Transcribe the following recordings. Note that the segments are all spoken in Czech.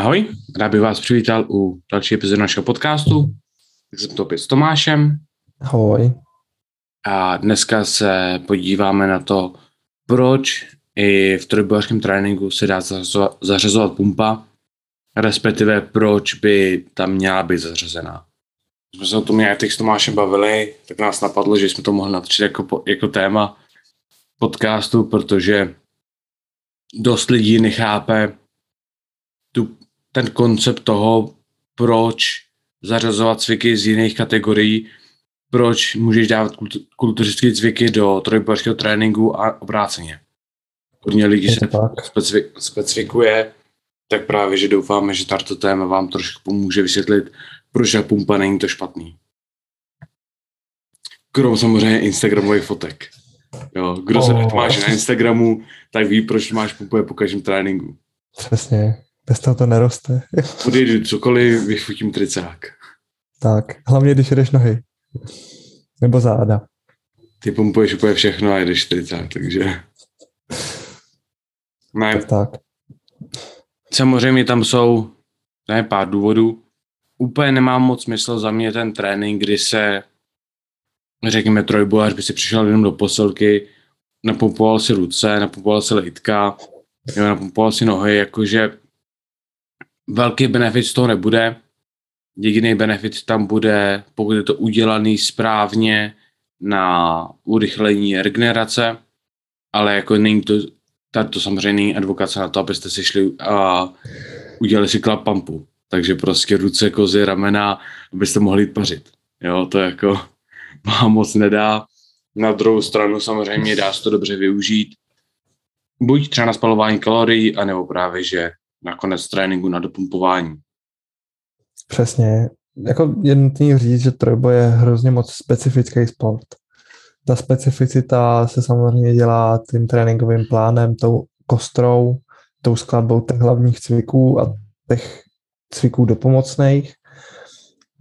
Ahoj, rád bych vás přivítal u další epizody našeho podcastu. Jsem to opět s Tomášem. Ahoj. A dneska se podíváme na to, proč i v trojbojařském tréninku se dá zařazovat pumpa, respektive proč by tam měla být zařazená. Když jsme se o tom nějak s Tomášem bavili, tak nás napadlo, že jsme to mohli natočit jako, jako téma podcastu, protože dost lidí nechápe ten koncept toho, proč zařazovat cviky z jiných kategorií, proč můžeš dávat kulturistické cviky do trojbojařského tréninku a obráceně. Hodně lidí se specifik, specifikuje, tak právě, že doufáme, že tato téma vám trošku pomůže vysvětlit, proč a pumpa není to špatný. Krom samozřejmě Instagramových fotek. Jo, kdo oh. se máš na Instagramu, tak ví, proč máš pumpu po každém tréninku. Přesně. Bez toho to neroste. Podejdu cokoliv, vyfotím tricák. Tak, hlavně když jdeš nohy. Nebo záda. Ty pumpuješ úplně všechno a jdeš tricák, takže... Ne. Tak, tak. Samozřejmě tam jsou ne, pár důvodů. Úplně nemá moc smysl za mě ten trénink, kdy se, řekněme, trojbojař by si přišel jenom do posilky, napumpoval si ruce, napumpoval si litka, napumpoval si nohy, jakože velký benefit z toho nebude. Jediný benefit tam bude, pokud je to udělaný správně na urychlení regenerace, ale jako není to, to samozřejmě není advokace na to, abyste si šli a udělali si klap pumpu. Takže prostě ruce, kozy, ramena, abyste mohli jít pařit. Jo, to jako vám moc nedá. Na druhou stranu samozřejmě dá se to dobře využít. Buď třeba na spalování kalorií, anebo právě, že nakonec tréninku na dopumpování. Přesně. Jako je nutný říct, že trojboj je hrozně moc specifický sport. Ta specificita se samozřejmě dělá tím tréninkovým plánem, tou kostrou, tou skladbou těch hlavních cviků a těch cviků dopomocných.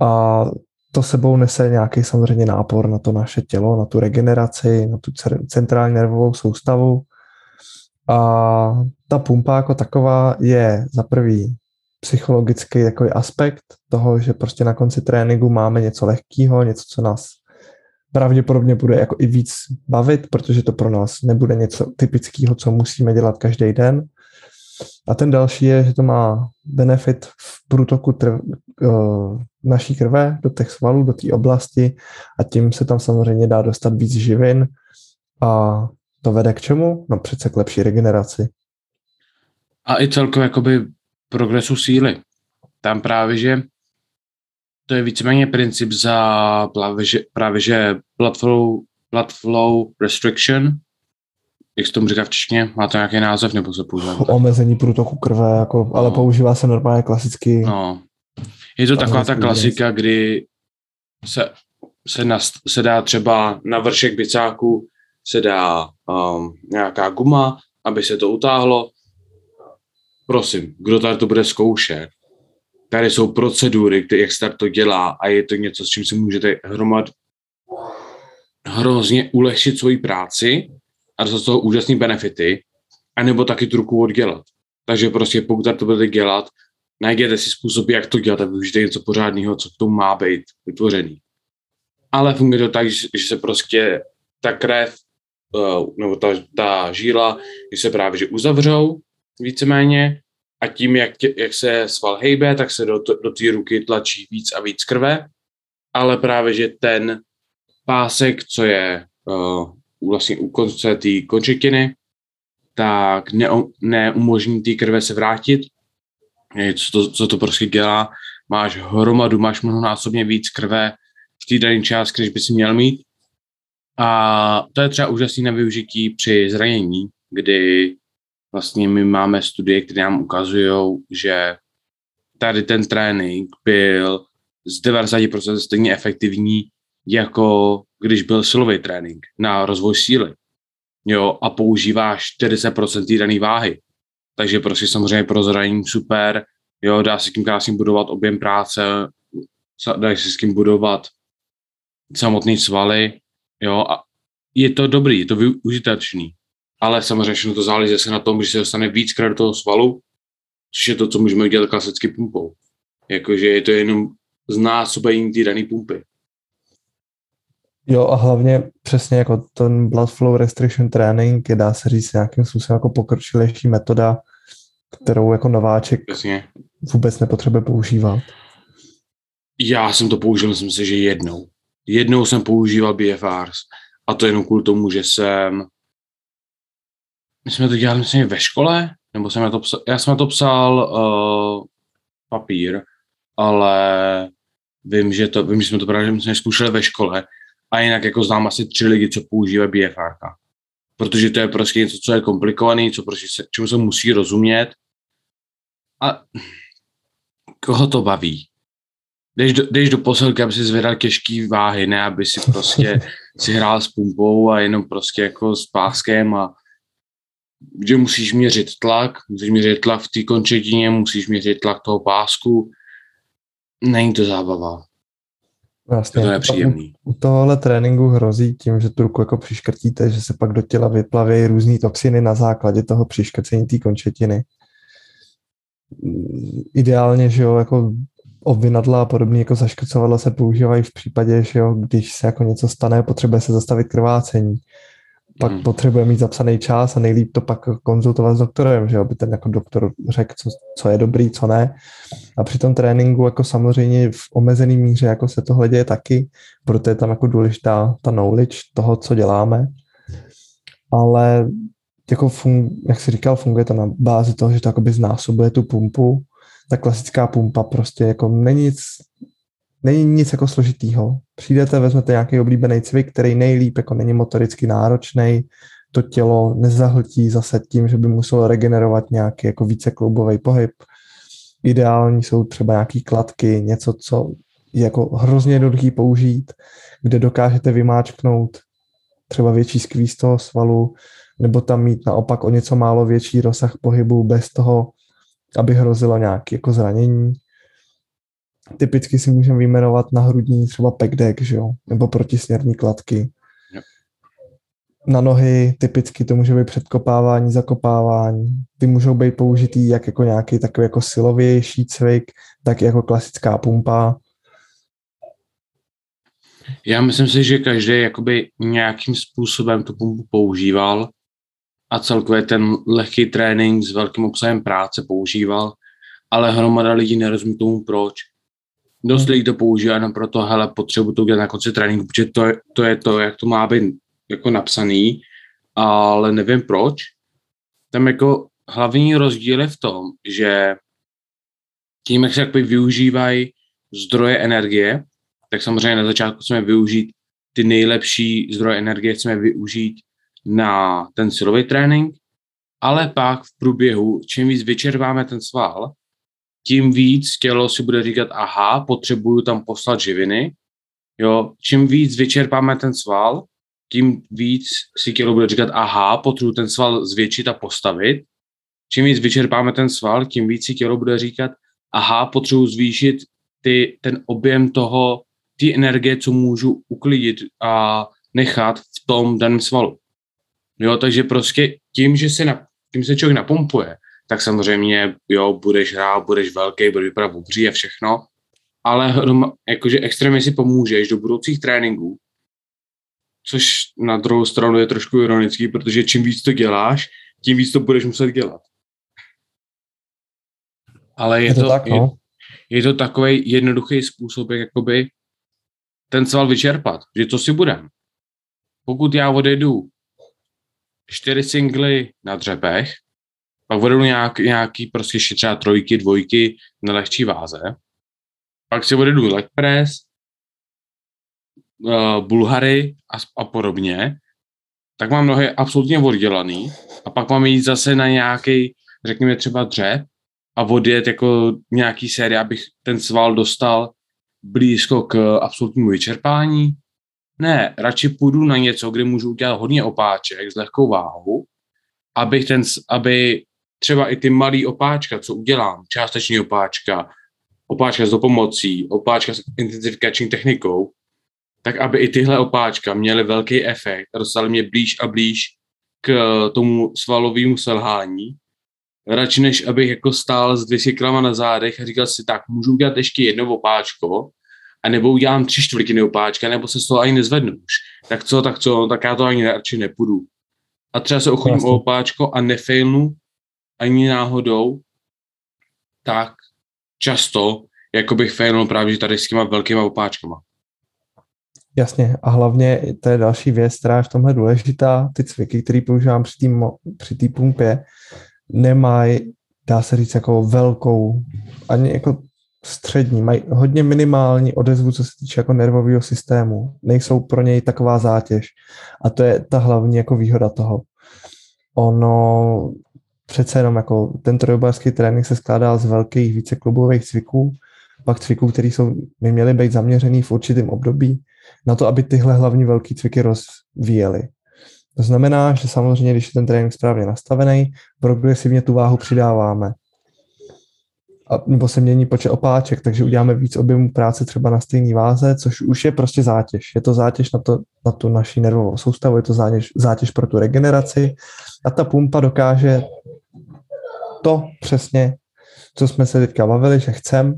A to sebou nese nějaký samozřejmě nápor na to naše tělo, na tu regeneraci, na tu centrální nervovou soustavu. A ta pumpa jako taková je za prvý psychologický takový aspekt toho, že prostě na konci tréninku máme něco lehkého, něco, co nás pravděpodobně bude jako i víc bavit, protože to pro nás nebude něco typického, co musíme dělat každý den. A ten další je, že to má benefit v průtoku trv, uh, naší krve do těch svalů, do té oblasti a tím se tam samozřejmě dá dostat víc živin a to vede k čemu? No přece k lepší regeneraci. A i celkově jakoby progresu síly. Tam právě, že to je víceméně princip za právě, že, právě, že blood flow, blood flow restriction, jak se tomu říká v češtině, má to nějaký název nebo se používá? Omezení průtoku krve, jako, ale no. používá se normálně klasicky. No. Je to taková ta klasika, kdy se, se, na, se dá třeba na vršek bicáku se dá um, nějaká guma, aby se to utáhlo. Prosím, kdo tady to bude zkoušet, tady jsou procedury, které, jak se to dělá a je to něco, s čím si můžete hromad hrozně ulehčit svoji práci a dostat z toho úžasné benefity, anebo taky tu ruku oddělat. Takže prostě pokud to budete dělat, najděte si způsob, jak to dělat a využijte něco pořádného, co k tomu má být vytvořený. Ale funguje to tak, že se prostě ta krev Eh, nebo ta, ta žíla, že se právě že uzavřou víceméně a tím, jak, tě, jak se sval hejbe, tak se do, do té ruky tlačí víc a víc krve, ale právě, že ten pásek, co je uh, vlastně u konce té končetiny, tak ne, neumožní té krve se vrátit. Co to, co to prostě dělá? Máš hromadu, máš mnohonásobně víc krve v té dané části, než by si měl mít a to je třeba úžasné na využití při zranění, kdy vlastně my máme studie, které nám ukazují, že tady ten trénink byl z 90% stejně efektivní, jako když byl silový trénink na rozvoj síly. Jo, a používáš 40% té dané váhy. Takže prostě samozřejmě pro zranění super, jo, dá se tím krásně budovat objem práce, dá se s tím budovat samotný svaly, Jo, a je to dobrý, je to využitečný. Ale samozřejmě to záleží zase na tom, že se dostane víc do toho svalu, což je to, co můžeme dělat klasicky pumpou. Jakože je to jenom znásobení té dané pumpy. Jo a hlavně přesně jako ten blood flow restriction training je dá se říct nějakým způsobem jako pokročilejší metoda, kterou jako nováček Přesně. vůbec nepotřebuje používat. Já jsem to použil, myslím si, že jednou. Jednou jsem používal BFRs a to jenom kvůli tomu, že jsem my jsme to dělali, myslím, ve škole, nebo jsem to psal, já jsem to psal uh, papír, ale vím, že to, vím, že jsme to právě myslím, zkoušeli ve škole a jinak jako znám asi tři lidi, co používají BFR. Protože to je prostě něco, co je komplikovaný, co prostě se, čemu se musí rozumět. A koho to baví? Jdeš do, jdeš do posilky, aby si zvedal těžký váhy, ne aby si prostě si hrál s pumpou a jenom prostě jako s páskem a kde musíš měřit tlak, musíš měřit tlak v té končetině, musíš měřit tlak toho pásku. Není to zábava. Vlastně, to je příjemný. U tohohle tréninku hrozí tím, že tu ruku jako přiškrtíte, že se pak do těla vyplavějí různé toxiny na základě toho přiškrcení té končetiny. Ideálně, že jo, jako obvinadla a podobně jako zaškrcovadla se používají v případě, že jo, když se jako něco stane, potřebuje se zastavit krvácení pak hmm. potřebuje mít zapsaný čas a nejlíp to pak konzultovat s doktorem, že aby ten jako doktor řekl, co, co je dobrý, co ne. A při tom tréninku jako samozřejmě v omezený míře jako se tohle děje taky, proto je tam jako důležitá ta knowledge toho, co děláme. Ale jako fun, jak jsi říkal, funguje to na bázi toho, že to jakoby znásobuje tu pumpu. Ta klasická pumpa prostě jako není nic není nic jako složitýho. Přijdete, vezmete nějaký oblíbený cvik, který nejlíp jako není motoricky náročný, to tělo nezahltí zase tím, že by muselo regenerovat nějaký jako více kloubový pohyb. Ideální jsou třeba nějaký kladky, něco, co je jako hrozně jednoduchý použít, kde dokážete vymáčknout třeba větší skvíz toho svalu, nebo tam mít naopak o něco málo větší rozsah pohybu bez toho, aby hrozilo nějaké jako zranění typicky si můžeme vyjmenovat na hrudní třeba deck, že jo, nebo protisměrní kladky. Na nohy typicky to může být předkopávání, zakopávání. Ty můžou být použitý jak jako nějaký takový jako silovější cvik, tak jako klasická pumpa. Já myslím si, že každý jakoby nějakým způsobem tu pumpu používal a celkově ten lehký trénink s velkým obsahem práce používal, ale hromada lidí nerozumí tomu proč. Dost lidí to používá jenom proto, hele, potřebuji to udělat na konci tréninku, protože to je, to je to, jak to má být jako napsaný, ale nevím proč. Tam jako hlavní rozdíl je v tom, že tím, jak se jakoby využívají zdroje energie, tak samozřejmě na začátku chceme využít ty nejlepší zdroje energie, chceme využít na ten silový trénink, ale pak v průběhu, čím víc vyčerpáme ten sval, tím víc tělo si bude říkat, aha, potřebuju tam poslat živiny. Jo, čím víc vyčerpáme ten sval, tím víc si tělo bude říkat, aha, potřebuji ten sval zvětšit a postavit. Čím víc vyčerpáme ten sval, tím víc si tělo bude říkat, aha, potřebuji zvýšit ty, ten objem toho, ty energie, co můžu uklidit a nechat v tom daném svalu. Jo, takže prostě tím, že se, na, tím se člověk napumpuje, tak samozřejmě, jo, budeš hrát, budeš velký, budeš vypadat obří a všechno, ale jakože extrémně si pomůžeš do budoucích tréninků, což na druhou stranu je trošku ironický, protože čím víc to děláš, tím víc to budeš muset dělat. Ale je, je to, to tak, no? je, je to takový jednoduchý způsob, jak jakoby ten sval vyčerpat, že to si budem. Pokud já odejdu čtyři singly na dřepech, pak vedou nějak, nějaký prostě třeba trojky, dvojky na lehčí váze, pak si odjedu leg press, uh, bulhary a, a podobně, tak mám nohy absolutně oddělaný a pak mám jít zase na nějaký, řekněme třeba dřep a odjet jako nějaký série, abych ten sval dostal blízko k absolutnímu vyčerpání. Ne, radši půjdu na něco, kde můžu udělat hodně opáček s lehkou váhou, abych ten, aby třeba i ty malý opáčka, co udělám, částeční opáčka, opáčka s dopomocí, opáčka s intenzifikační technikou, tak aby i tyhle opáčka měly velký efekt a dostaly mě blíž a blíž k tomu svalovému selhání, radši než abych jako stál s 200 kg na zádech a říkal si, tak můžu udělat ještě jedno opáčko, a nebo udělám tři čtvrtiny opáčka, nebo se z toho ani nezvednu už. Tak co, tak co, tak já to ani radši nepůjdu. A třeba se ochotím o opáčko a nefailnu ani náhodou, tak často jako bych failnul právě tady s těma velkýma opáčkama. Jasně, a hlavně to je další věc, která je v tomhle důležitá. Ty cviky, které používám při té při pumpě, nemají, dá se říct, jako velkou, ani jako střední, mají hodně minimální odezvu, co se týče jako nervového systému. Nejsou pro něj taková zátěž. A to je ta hlavní jako výhoda toho. Ono přece jenom jako ten trojobářský trénink se skládá z velkých více klubových cviků, pak cviků, které jsou, by měly být zaměřený v určitém období na to, aby tyhle hlavní velké cviky rozvíjely. To znamená, že samozřejmě, když je ten trénink správně nastavený, progresivně tu váhu přidáváme. A, nebo se mění počet opáček, takže uděláme víc objemu práce třeba na stejné váze, což už je prostě zátěž. Je to zátěž na, to, na tu naši nervovou soustavu, je to zátěž, zátěž pro tu regeneraci a ta pumpa dokáže to přesně, co jsme se teďka bavili, že chcem,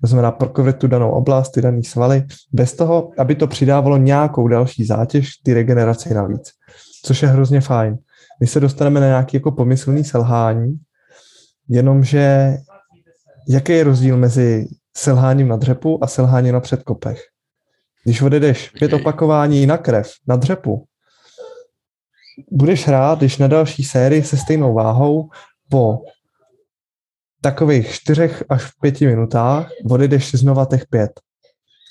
to znamená prokryt tu danou oblast, ty dané svaly, bez toho, aby to přidávalo nějakou další zátěž ty regeneraci navíc, což je hrozně fajn. My se dostaneme na nějaký jako pomyslný selhání, jenomže jaký je rozdíl mezi selháním na dřepu a selháním na předkopech? Když odjedeš pět opakování na krev, na dřepu, budeš rád, když na další sérii se stejnou váhou po takových čtyřech až v pěti minutách odjedeš znova těch pět.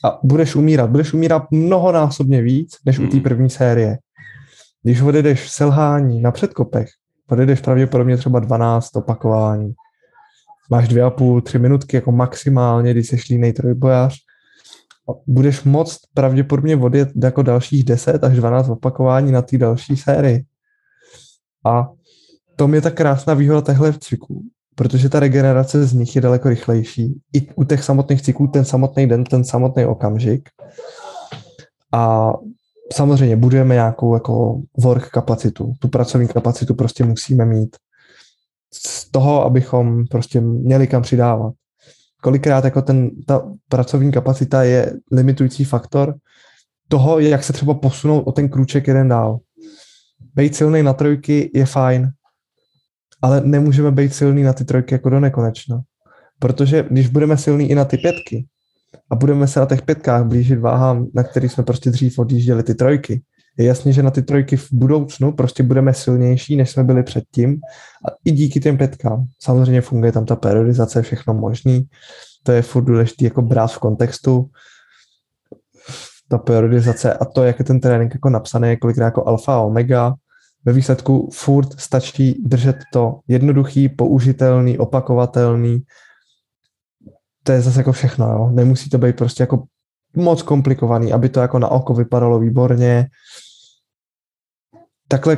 A budeš umírat. Budeš umírat mnohonásobně víc, než u té hmm. první série. Když odjedeš selhání na předkopech, odjedeš pravděpodobně třeba 12 opakování. Máš dvě a půl, tři minutky jako maximálně, když jsi línej trojbojař. Budeš moct pravděpodobně odjet jako dalších 10 až 12 opakování na té další sérii. A to je ta krásná výhoda téhle cviků, protože ta regenerace z nich je daleko rychlejší. I u těch samotných cyklů ten samotný den, ten samotný okamžik. A samozřejmě budujeme nějakou jako work kapacitu. Tu pracovní kapacitu prostě musíme mít. Z toho, abychom prostě měli kam přidávat. Kolikrát jako ten, ta pracovní kapacita je limitující faktor toho, jak se třeba posunout o ten krůček jeden dál. Být silný na trojky je fajn, ale nemůžeme být silný na ty trojky jako do nekonečna. Protože když budeme silní i na ty pětky a budeme se na těch pětkách blížit váhám, na který jsme prostě dřív odjížděli ty trojky, je jasně, že na ty trojky v budoucnu prostě budeme silnější, než jsme byli předtím a i díky těm pětkám. Samozřejmě funguje tam ta periodizace, všechno možný, to je furt důležité jako brát v kontextu, ta periodizace a to, jak je ten trénink jako napsaný, kolikrát jako alfa a omega, ve výsledku furt stačí držet to jednoduchý, použitelný, opakovatelný. To je zase jako všechno, jo. Nemusí to být prostě jako moc komplikovaný, aby to jako na oko vypadalo výborně. Takhle,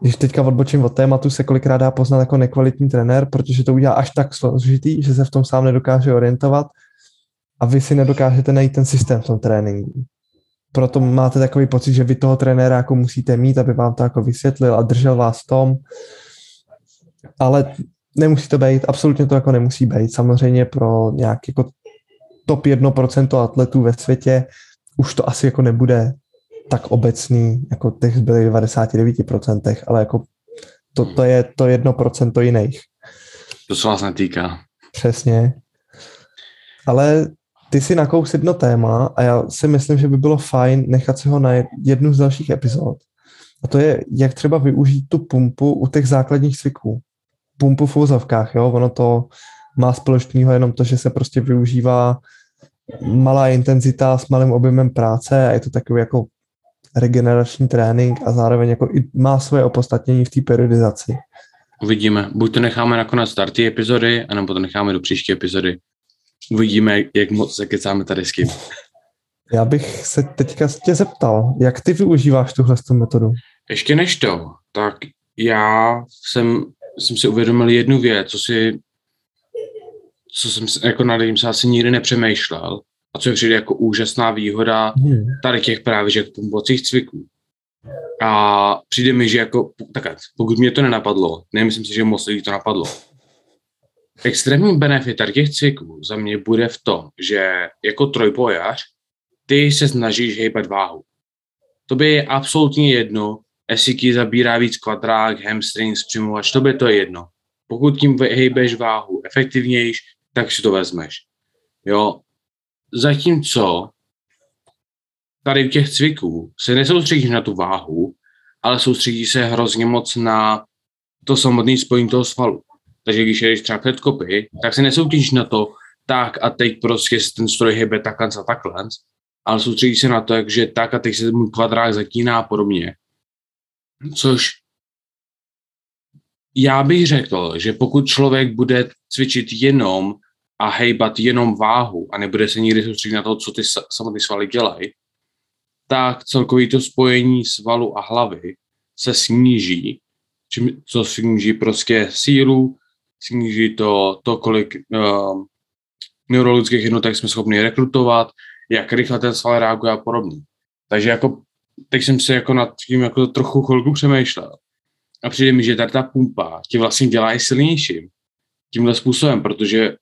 když teďka odbočím od tématu, se kolikrát dá poznat jako nekvalitní trenér, protože to udělá až tak složitý, že se v tom sám nedokáže orientovat a vy si nedokážete najít ten systém v tom tréninku proto máte takový pocit, že vy toho trenéra jako musíte mít, aby vám to jako vysvětlil a držel vás v tom. Ale nemusí to být, absolutně to jako nemusí být. Samozřejmě pro nějak jako top 1% atletů ve světě už to asi jako nebude tak obecný, jako těch zbylých 99%, ale jako to, to je to 1% jiných. To se vás netýká. Přesně. Ale ty si nakous jedno téma a já si myslím, že by bylo fajn nechat si ho na jednu z dalších epizod. A to je, jak třeba využít tu pumpu u těch základních cviků. Pumpu v úzovkách, jo, ono to má společného jenom to, že se prostě využívá malá intenzita s malým objemem práce a je to takový jako regenerační trénink a zároveň jako i má svoje opostatnění v té periodizaci. Uvidíme. Buď to necháme nakonec starty epizody, anebo to necháme do příští epizody uvidíme, jak moc se kecáme tady s kým. Já bych se teďka tě zeptal, jak ty využíváš tuhle metodu? Ještě než to, tak já jsem, jsem si uvědomil jednu věc, co si co jsem jako nad tím se asi nikdy nepřemýšlel a co je přijde jako úžasná výhoda hmm. tady těch právě že pumpovacích cviků. A přijde mi, že jako, tak pokud mě to nenapadlo, nemyslím si, že moc lidí to napadlo, extrémní benefit těch cviků za mě bude v tom, že jako trojbojař ty se snažíš hejbat váhu. To by je absolutně jedno, jestli ti zabírá víc kvadrák, hamstring, zpřimovač, to by to je jedno. Pokud tím hejbeš váhu efektivnějš, tak si to vezmeš. Jo. Zatímco tady v těch cviků se nesoustředíš na tu váhu, ale soustředíš se hrozně moc na to samotné spojení toho svalu. Takže když jdeš třeba před kopy, tak se nesoutěžíš na to, tak a teď prostě ten stroj hýbe takhle a takhle, ale soustředíš se na to, že tak a teď se můj kvadrák zatíná a podobně. Což já bych řekl, že pokud člověk bude cvičit jenom a hejbat jenom váhu a nebude se nikdy soustředit na to, co ty samotné svaly dělají, tak celkový to spojení svalu a hlavy se sníží, čím, co sníží prostě sílu, sníží to, to kolik uh, neurologických jednotek jsme schopni rekrutovat, jak rychle ten sval reaguje a podobně. Takže jako teď jsem si jako nad tím jako trochu chvilku přemýšlel. A přijde mi, že tady ta pumpa tě vlastně dělá i silnějším tímhle způsobem, protože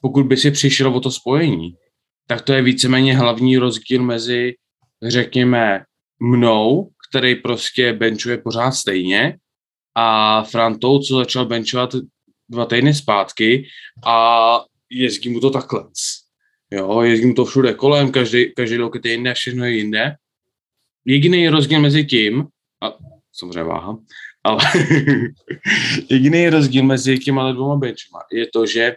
pokud by si přišel o to spojení, tak to je víceméně hlavní rozdíl mezi, řekněme, mnou, který prostě benchuje pořád stejně, a Frantou, co začal benchovat dva týdny zpátky a jezdí mu to takhle. Jo, jezdí mu to všude kolem, každý, každý rok je jinde, všechno je jinde. Jediný rozdíl mezi tím, a samozřejmě váha, ale jediný rozdíl mezi těma dvěma benchma je to, že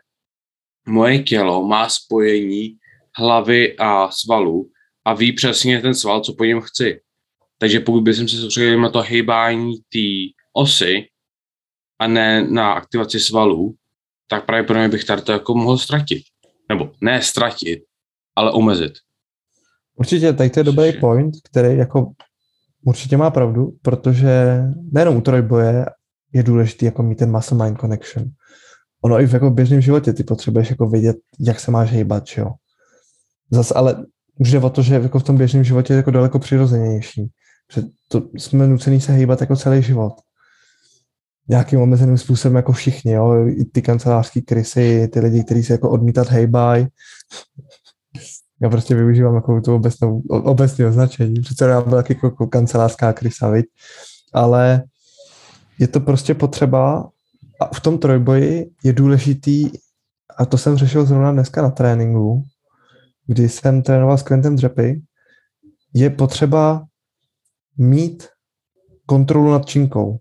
moje tělo má spojení hlavy a svalu a ví přesně ten sval, co po něm chci. Takže pokud bych se soustředil na to hejbání té osy, a ne na aktivaci svalů, tak právě pro mě bych tady to jako mohl ztratit. Nebo ne ztratit, ale omezit. Určitě, tady to je dobrý point, který jako určitě má pravdu, protože nejenom u trojboje je důležité jako mít ten muscle mind connection. Ono i v jako běžném životě ty potřebuješ jako vědět, jak se máš hejbat, jo. Zase ale už jde o to, že jako v tom běžném životě je jako daleko přirozenější. Že to jsme nucený se hejbat jako celý život nějakým omezeným způsobem jako všichni, jo? i ty kancelářský krysy, ty lidi, kteří se jako odmítat hejbaj. Já prostě využívám jako tu obecnou, obecné označení, přece já byl taky jako kancelářská krysa, viď? ale je to prostě potřeba a v tom trojboji je důležitý, a to jsem řešil zrovna dneska na tréninku, kdy jsem trénoval s Quentem Dřepy, je potřeba mít kontrolu nad činkou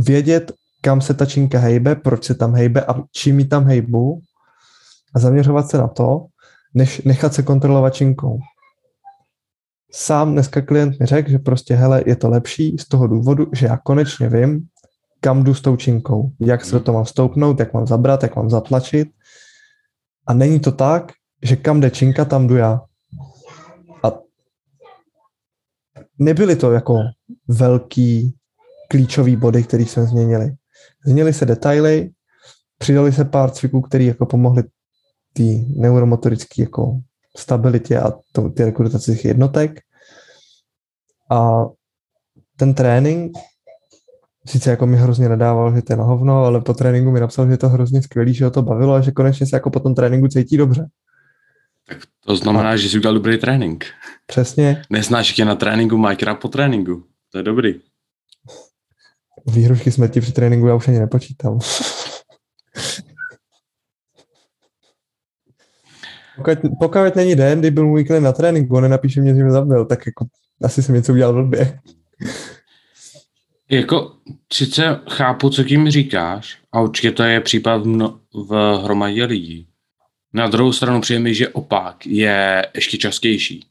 vědět, kam se ta činka hejbe, proč se tam hejbe a čím ji tam hejbu a zaměřovat se na to, než nechat se kontrolovat činkou. Sám dneska klient mi řekl, že prostě, hele, je to lepší z toho důvodu, že já konečně vím, kam jdu s tou činkou, jak se do toho mám stoupnout, jak mám zabrat, jak mám zatlačit. A není to tak, že kam jde činka, tam jdu já. A nebyly to jako velký klíčové body, které jsme změnili. Změnily se detaily, přidali se pár cviků, které jako pomohly té neuromotorické jako stabilitě a to, ty rekrutaci těch jednotek. A ten trénink, sice jako mi hrozně nadával, že to je na hovno, ale po tréninku mi napsal, že je to hrozně skvělý, že ho to bavilo a že konečně se jako po tom tréninku cítí dobře. Tak to znamená, a... že jsi udělal dobrý trénink. Přesně. Neznáš, je na tréninku, má po tréninku. To je dobrý. Výhrušky smrti při tréninku já už ani nepočítám. pokud, pokud není den, kdy byl můj klient na tréninku, on nenapíše mě, že mě zabil, tak jako asi jsem něco udělal blbě. Jako, sice chápu, co tím říkáš, a určitě to je případ v, mno, v hromadě lidí. Na druhou stranu přijde že opak je ještě častější.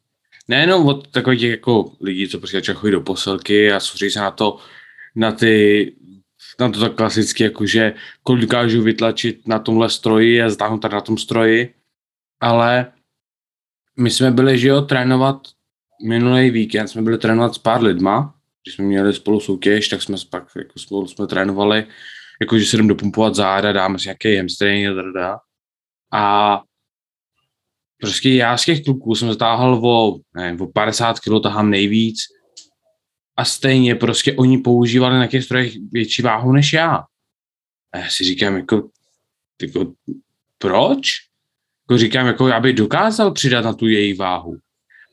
Nejenom od takových jako lidí, co prostě chodí do posilky a soustředí se na to, na ty na to tak klasicky, jakože kolik dokážu vytlačit na tomhle stroji a zdáhnout tady na tom stroji, ale my jsme byli, že jo, trénovat minulý víkend, jsme byli trénovat s pár lidma, když jsme měli spolu soutěž, tak jsme pak jako spolu jsme trénovali, jakože se jdem dopumpovat záda, dáme si nějaký hamstring a A prostě já z těch kluků jsem zatáhl o, nevím, o 50 kg tahám nejvíc, a stejně prostě oni používali na těch strojech větší váhu než já. A já si říkám, jako, jako proč? Jako říkám, jako já bych dokázal přidat na tu její váhu.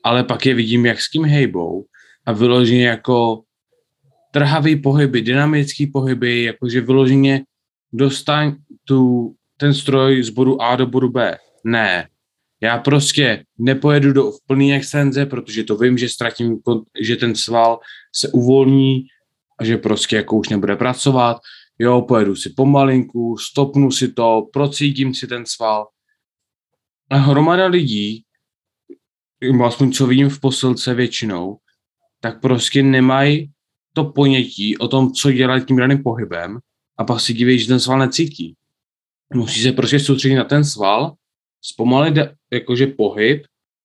Ale pak je vidím, jak s tím hejbou a vyloženě jako trhavý pohyby, dynamický pohyby, jakože vyloženě dostaň tu, ten stroj z bodu A do bodu B. Ne. Já prostě nepojedu do plný extenze, protože to vím, že ztratím, že ten sval se uvolní a že prostě jako už nebude pracovat. Jo, pojedu si pomalinku, stopnu si to, procítím si ten sval. A hromada lidí, aspoň co vidím v posilce většinou, tak prostě nemají to ponětí o tom, co dělat tím daným pohybem a pak si diví, že ten sval necítí. Musí se prostě soustředit na ten sval, zpomalit jakože pohyb,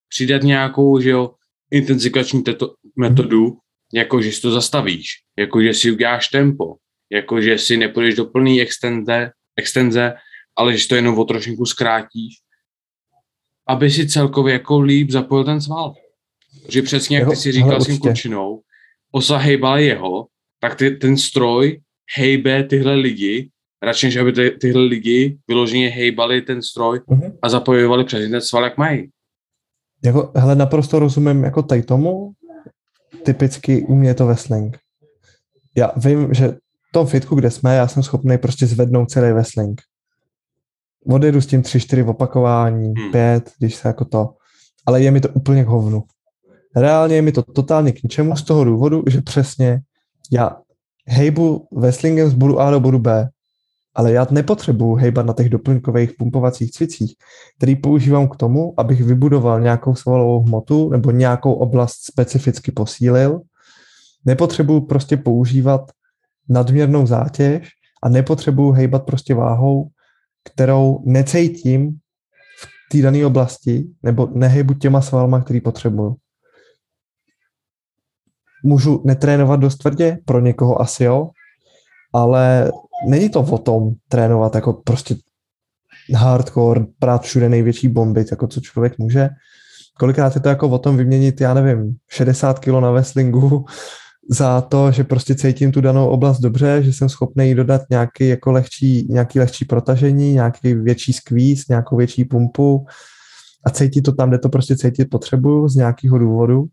přidat nějakou že jo, intenzikační teto, metodu, jako že si to zastavíš, jako že si uděláš tempo, jako že si nepůjdeš do plný extenze, extenze, ale že to jenom o trošinku zkrátíš, aby si celkově jako líp zapojil ten sval. Že přesně jak ty si říkal s tím končinou, osa hejbala jeho, tak ty, ten stroj hejbe tyhle lidi, radši než aby ty, tyhle lidi vyloženě hejbali ten stroj uh-huh. a zapojovali přes ten sval, jak mají. Jako, hele, naprosto rozumím jako tady tomu, typicky u mě je to wrestling. Já vím, že v tom fitku, kde jsme, já jsem schopný prostě zvednout celý wrestling. Odjedu s tím 3-4 opakování, hmm. 5, když se jako to. Ale je mi to úplně k hovnu. Reálně je mi to totálně k ničemu z toho důvodu, že přesně já hejbu wrestlingem z bodu A do bodu B, ale já nepotřebuji hejbat na těch doplňkových pumpovacích cvicích, který používám k tomu, abych vybudoval nějakou svalovou hmotu nebo nějakou oblast specificky posílil. Nepotřebuji prostě používat nadměrnou zátěž a nepotřebuji hejbat prostě váhou, kterou necejtím v té dané oblasti nebo nehejbu těma svalma, který potřebuju můžu netrénovat dost tvrdě, pro někoho asi jo, ale není to o tom trénovat jako prostě hardcore, prát všude největší bomby, jako co člověk může. Kolikrát je to jako o tom vyměnit, já nevím, 60 kg na wrestlingu za to, že prostě cítím tu danou oblast dobře, že jsem schopný jí dodat nějaký jako lehčí, nějaký lehčí protažení, nějaký větší skvíz, nějakou větší pumpu a cítit to tam, kde to prostě cítit potřebuju z nějakého důvodu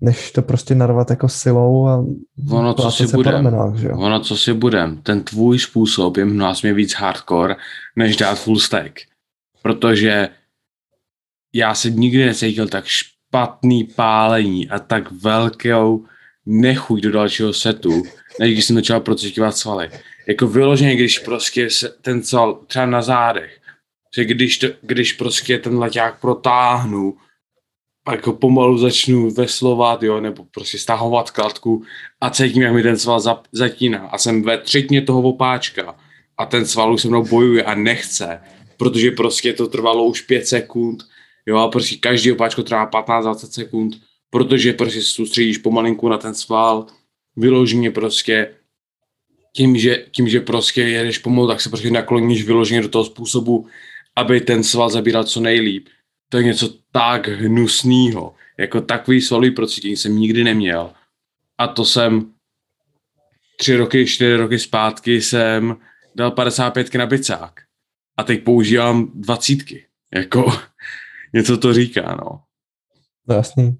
než to prostě narvat jako silou a ono, co si budem, ono, co si budem, ten tvůj způsob je mnohem víc hardcore, než dát full stack. Protože já se nikdy necítil tak špatný pálení a tak velkou nechuť do dalšího setu, než když jsem začal procitovat svaly. Jako vyloženě, když prostě se ten sval třeba na zádech, že když, to, když prostě ten leták protáhnu jako pomalu začnu veslovat, jo, nebo prostě stahovat kladku a cítím, jak mi ten sval zatíná. A jsem ve třetině toho opáčka a ten sval už se mnou bojuje a nechce, protože prostě to trvalo už pět sekund, jo, a prostě každý opáčko trvá 15-20 sekund, protože prostě soustředíš pomalinku na ten sval, vyloženě prostě. Tím, že, tím, že prostě jedeš pomalu, tak se prostě nakloníš vyloženě do toho způsobu, aby ten sval zabíral co nejlíp to je něco tak hnusného. Jako takový solý procítění jsem nikdy neměl. A to jsem tři roky, čtyři roky zpátky jsem dal 55 na bicák. A teď používám dvacítky. Jako něco to říká, no. No jasný.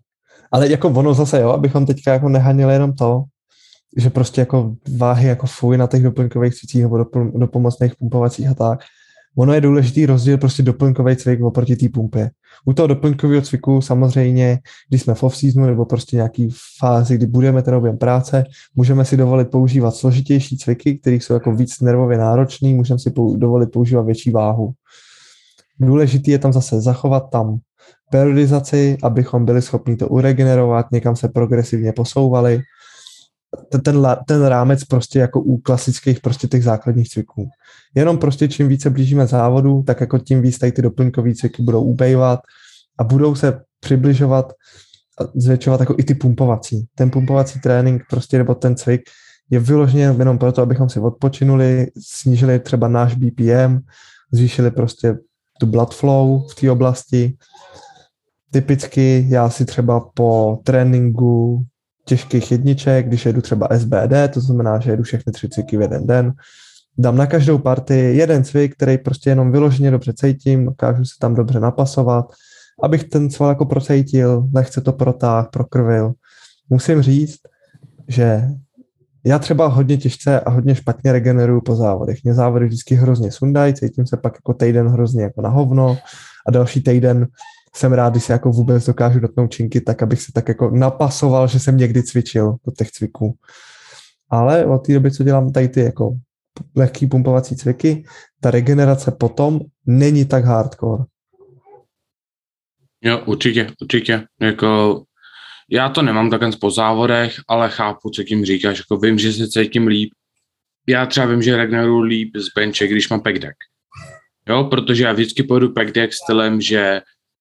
Ale jako ono zase, jo, abychom teďka jako nehanili jenom to, že prostě jako váhy jako fuj na těch doplňkových cvicích nebo do pomocných pumpovacích a tak, ono je důležitý rozdíl prostě doplňkový cvik oproti té pumpě. U toho doplňkového cviku samozřejmě, když jsme v off-seasonu nebo prostě nějaký fázi, kdy budeme ten objem práce, můžeme si dovolit používat složitější cviky, které jsou jako víc nervově náročný, můžeme si dovolit používat větší váhu. Důležitý je tam zase zachovat tam periodizaci, abychom byli schopni to uregenerovat, někam se progresivně posouvali. Ten, ten, ten rámec prostě jako u klasických prostě těch základních cviků. Jenom prostě čím více blížíme závodu, tak jako tím víc tady ty doplňkové cviky budou ubejvat a budou se přibližovat a zvětšovat jako i ty pumpovací. Ten pumpovací trénink prostě nebo ten cvik je vyloženě jenom proto, abychom si odpočinuli, snížili třeba náš BPM, zvýšili prostě tu blood flow v té oblasti. Typicky já si třeba po tréninku těžkých jedniček, když jedu třeba SBD, to znamená, že jedu všechny tři cviky v jeden den, dám na každou partii jeden cvik, který prostě jenom vyloženě dobře cítím, dokážu se tam dobře napasovat, abych ten sval jako procítil, lehce to protáh, prokrvil. Musím říct, že já třeba hodně těžce a hodně špatně regeneruju po závodech. Mě závody vždycky hrozně sundají, cítím se pak jako týden hrozně jako na hovno a další týden jsem rád, když se jako vůbec dokážu dotknout činky, tak abych se tak jako napasoval, že jsem někdy cvičil do těch cviků. Ale od té doby, co dělám tady ty jako lehký pumpovací cviky, ta regenerace potom není tak hardcore. Jo, určitě, určitě. Jako, já to nemám takhle po závodech, ale chápu, co tím říkáš. Jako, vím, že se cítím líp. Já třeba vím, že regeneruju líp z benche, když mám pack deck. Jo, protože já vždycky pojedu pack deck stylem, že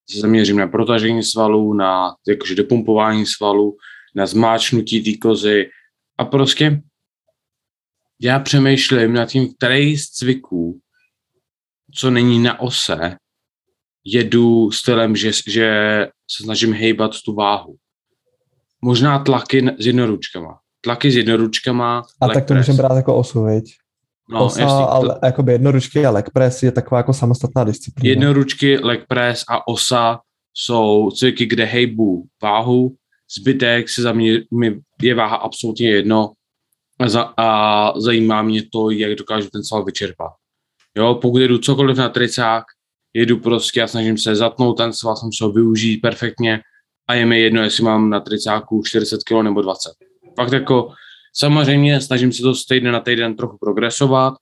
se zaměřím na protažení svalů, na jakože dopumpování svalů, na zmáčnutí té kozy a prostě já přemýšlím nad tím, který z cviků, co není na ose, jedu stylem, že, že se snažím hejbat tu váhu. Možná tlaky s jednoručkama. Tlaky s jednoručkama. A tak to můžeme brát jako osu, viď? No, Osa, jasný, ale to... jakoby jednoručky a leg press je taková jako samostatná disciplína. Jednoručky, leg press a osa jsou cviky, kde hejbu váhu, zbytek se za mě je váha absolutně jedno a, za, a zajímá mě to, jak dokážu ten sval vyčerpat. Jo, pokud jedu cokoliv na tricák, jedu prostě a snažím se zatnout ten sval, jsem se ho využít perfektně a je mi jedno, jestli mám na tricáku 40 kg nebo 20. Fakt jako samozřejmě snažím se to z týdne na týden trochu progresovat,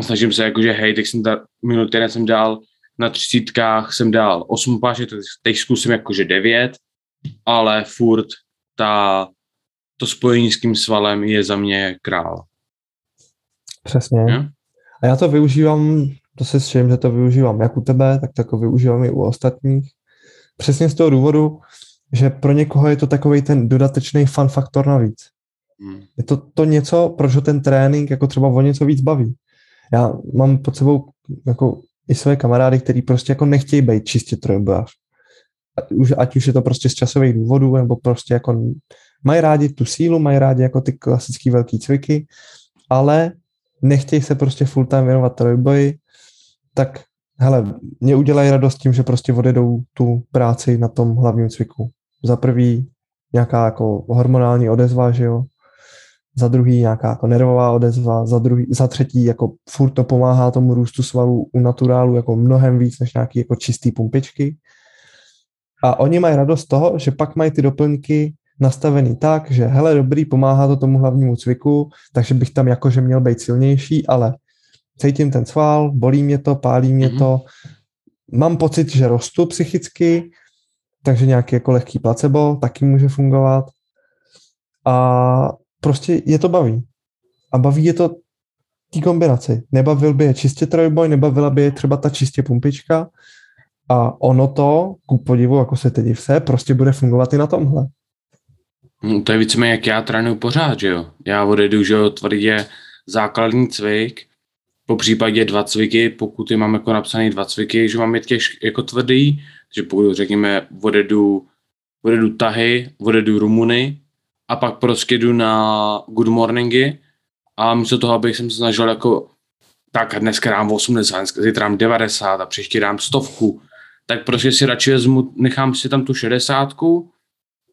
snažím se jakože hej, teď jsem da, minulý týden jsem dal na třicítkách jsem dal 8 pážek, teď zkusím jakože 9, ale furt ta, to spojení s tím svalem je za mě král. Přesně. Je? A já to využívám, to se všem, že to využívám jak u tebe, tak to jako využívám i u ostatních. Přesně z toho důvodu, že pro někoho je to takový ten dodatečný fun faktor navíc. Hmm. Je to, to něco, proč ho ten trénink jako třeba o něco víc baví. Já mám pod sebou jako i své kamarády, který prostě jako nechtějí být čistě trojbojář. Už, ať už je to prostě z časových důvodů, nebo prostě jako mají rádi tu sílu, mají rádi jako ty klasické velké cviky, ale nechtějí se prostě full time věnovat trojboji, tak hele, mě udělají radost tím, že prostě odjedou tu práci na tom hlavním cviku. Za prvý nějaká jako hormonální odezva, že jo, za druhý nějaká jako nervová odezva, za, druhý, za třetí jako furt to pomáhá tomu růstu svalů u naturálu jako mnohem víc než nějaký jako čistý pumpičky. A oni mají radost z toho, že pak mají ty doplňky nastavený tak, že hele, dobrý, pomáhá to tomu hlavnímu cviku, takže bych tam jakože měl být silnější, ale cítím ten sval, bolí mě to, pálí mě mm-hmm. to, mám pocit, že rostu psychicky, takže nějaký jako lehký placebo taky může fungovat. A prostě je to baví. A baví je to té kombinaci. Nebavil by je čistě trojboj, nebavila by je třeba ta čistě pumpička a ono to, ku podivu, jako se teď vse, prostě bude fungovat i na tomhle. No, to je víceméně, jak já trénuju pořád, že jo. Já odjedu, že jo, tvrdě základní cvik, po případě dva cviky, pokud je mám jako napsaný dva cviky, že mám je těž, jako tvrdý, že pokud řekněme odjedu, odjedu tahy, odjedu rumuny, a pak prostě jdu na good morningy a místo toho, abych jsem se snažil jako tak dneska dám 80, zítra dám 90 a příště dám stovku, tak prostě si radši vezmu, nechám si tam tu 60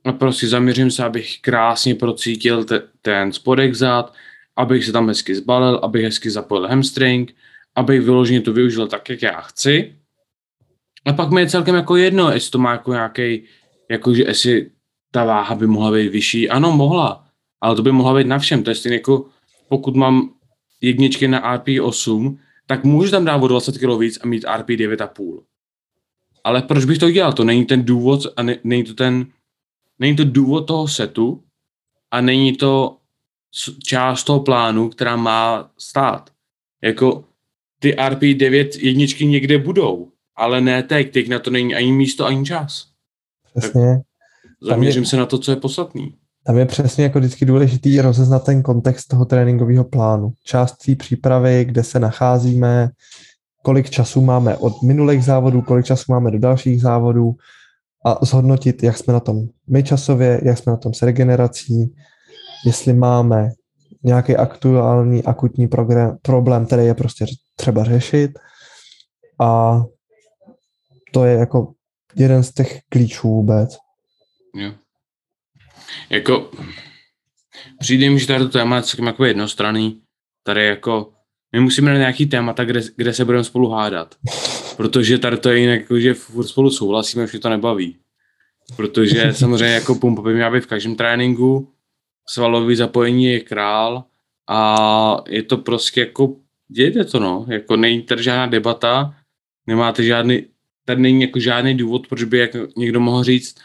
a prostě zaměřím se, abych krásně procítil te, ten spodek zad, abych se tam hezky zbalil, abych hezky zapojil hamstring, abych vyloženě to využil tak, jak já chci. A pak mi je celkem jako jedno, jestli to má jako nějaký, jakože jestli ta váha by mohla být vyšší. Ano, mohla, ale to by mohla být na všem. To je stejně jako, pokud mám jedničky na RP 8, tak můžu tam dát o 20 kg víc a mít RP 9,5. Ale proč bych to dělal? To není ten důvod a ne, není to ten, není to důvod toho setu a není to část toho plánu, která má stát. Jako ty RP9 jedničky někde budou, ale ne teď, teď na to není ani místo, ani čas. Přesně. Zaměřím je, se na to, co je podstatný. Tam je přesně jako vždycky důležitý rozeznat ten kontext toho tréninkového plánu. Část té přípravy, kde se nacházíme, kolik času máme od minulých závodů, kolik času máme do dalších závodů a zhodnotit, jak jsme na tom my časově, jak jsme na tom s regenerací, jestli máme nějaký aktuální akutní program, problém, který je prostě třeba řešit a to je jako jeden z těch klíčů vůbec. Jo. Jako, přijde mi, že tady to téma je celkem jako jednostranný. Tady jako, my musíme na nějaký témata, kde, kde se budeme spolu hádat. Protože tady to je jinak, jako, že furt spolu souhlasíme, že to nebaví. Protože samozřejmě jako pumpa by měla být v každém tréninku, svalový zapojení je král a je to prostě jako, dějte to no, jako není tady žádná debata, nemáte žádný, tady není jako žádný důvod, proč by jako někdo mohl říct,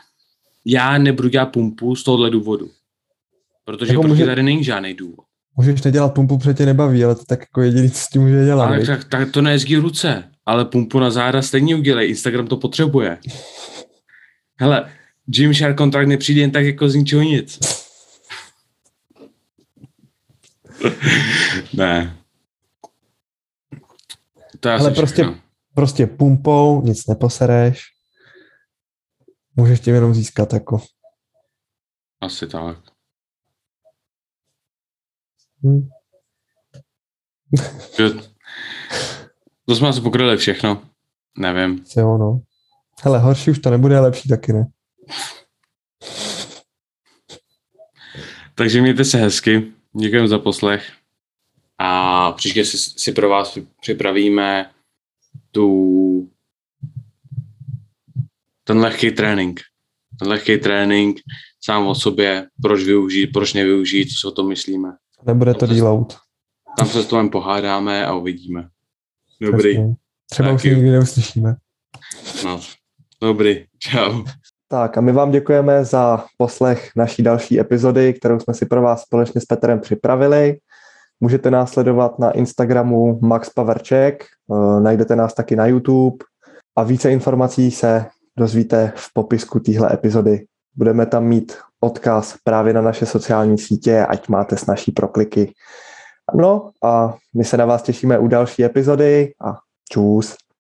já nebudu dělat pumpu z tohohle důvodu. Protože jako může, tady není žádný důvod. Můžeš nedělat pumpu, protože tě nebaví, ale to tak jako jediný, co s tím může dělat. Ale tak, tak, to nejezdí ruce, ale pumpu na záda stejně udělej, Instagram to potřebuje. Hele, Gymshark kontrakt nepřijde jen tak jako z ničeho nic. ne. To Ale prostě, prostě pumpou nic neposereš. Můžeš tím jenom získat jako. Asi tak. Hmm. to jsme asi pokryli všechno. Nevím. Jo, no. Hele, horší už to nebude, lepší taky ne. Takže mějte se hezky. Děkujeme za poslech. A příště si, si pro vás připravíme tu ten lehký trénink. Ten lehký trénink sám o sobě, proč využít, proč nevyužít, co si o tom myslíme. Nebude to deload. Tam se s tom pohádáme a uvidíme. Dobrý. Přesně. Třeba tak už nikdy neuslyšíme. No, dobrý. Čau. Tak a my vám děkujeme za poslech naší další epizody, kterou jsme si pro vás společně s Petrem připravili. Můžete nás sledovat na Instagramu Max Paverček, eh, najdete nás taky na YouTube a více informací se dozvíte v popisku téhle epizody. Budeme tam mít odkaz právě na naše sociální sítě, ať máte s naší prokliky. No a my se na vás těšíme u další epizody a čus.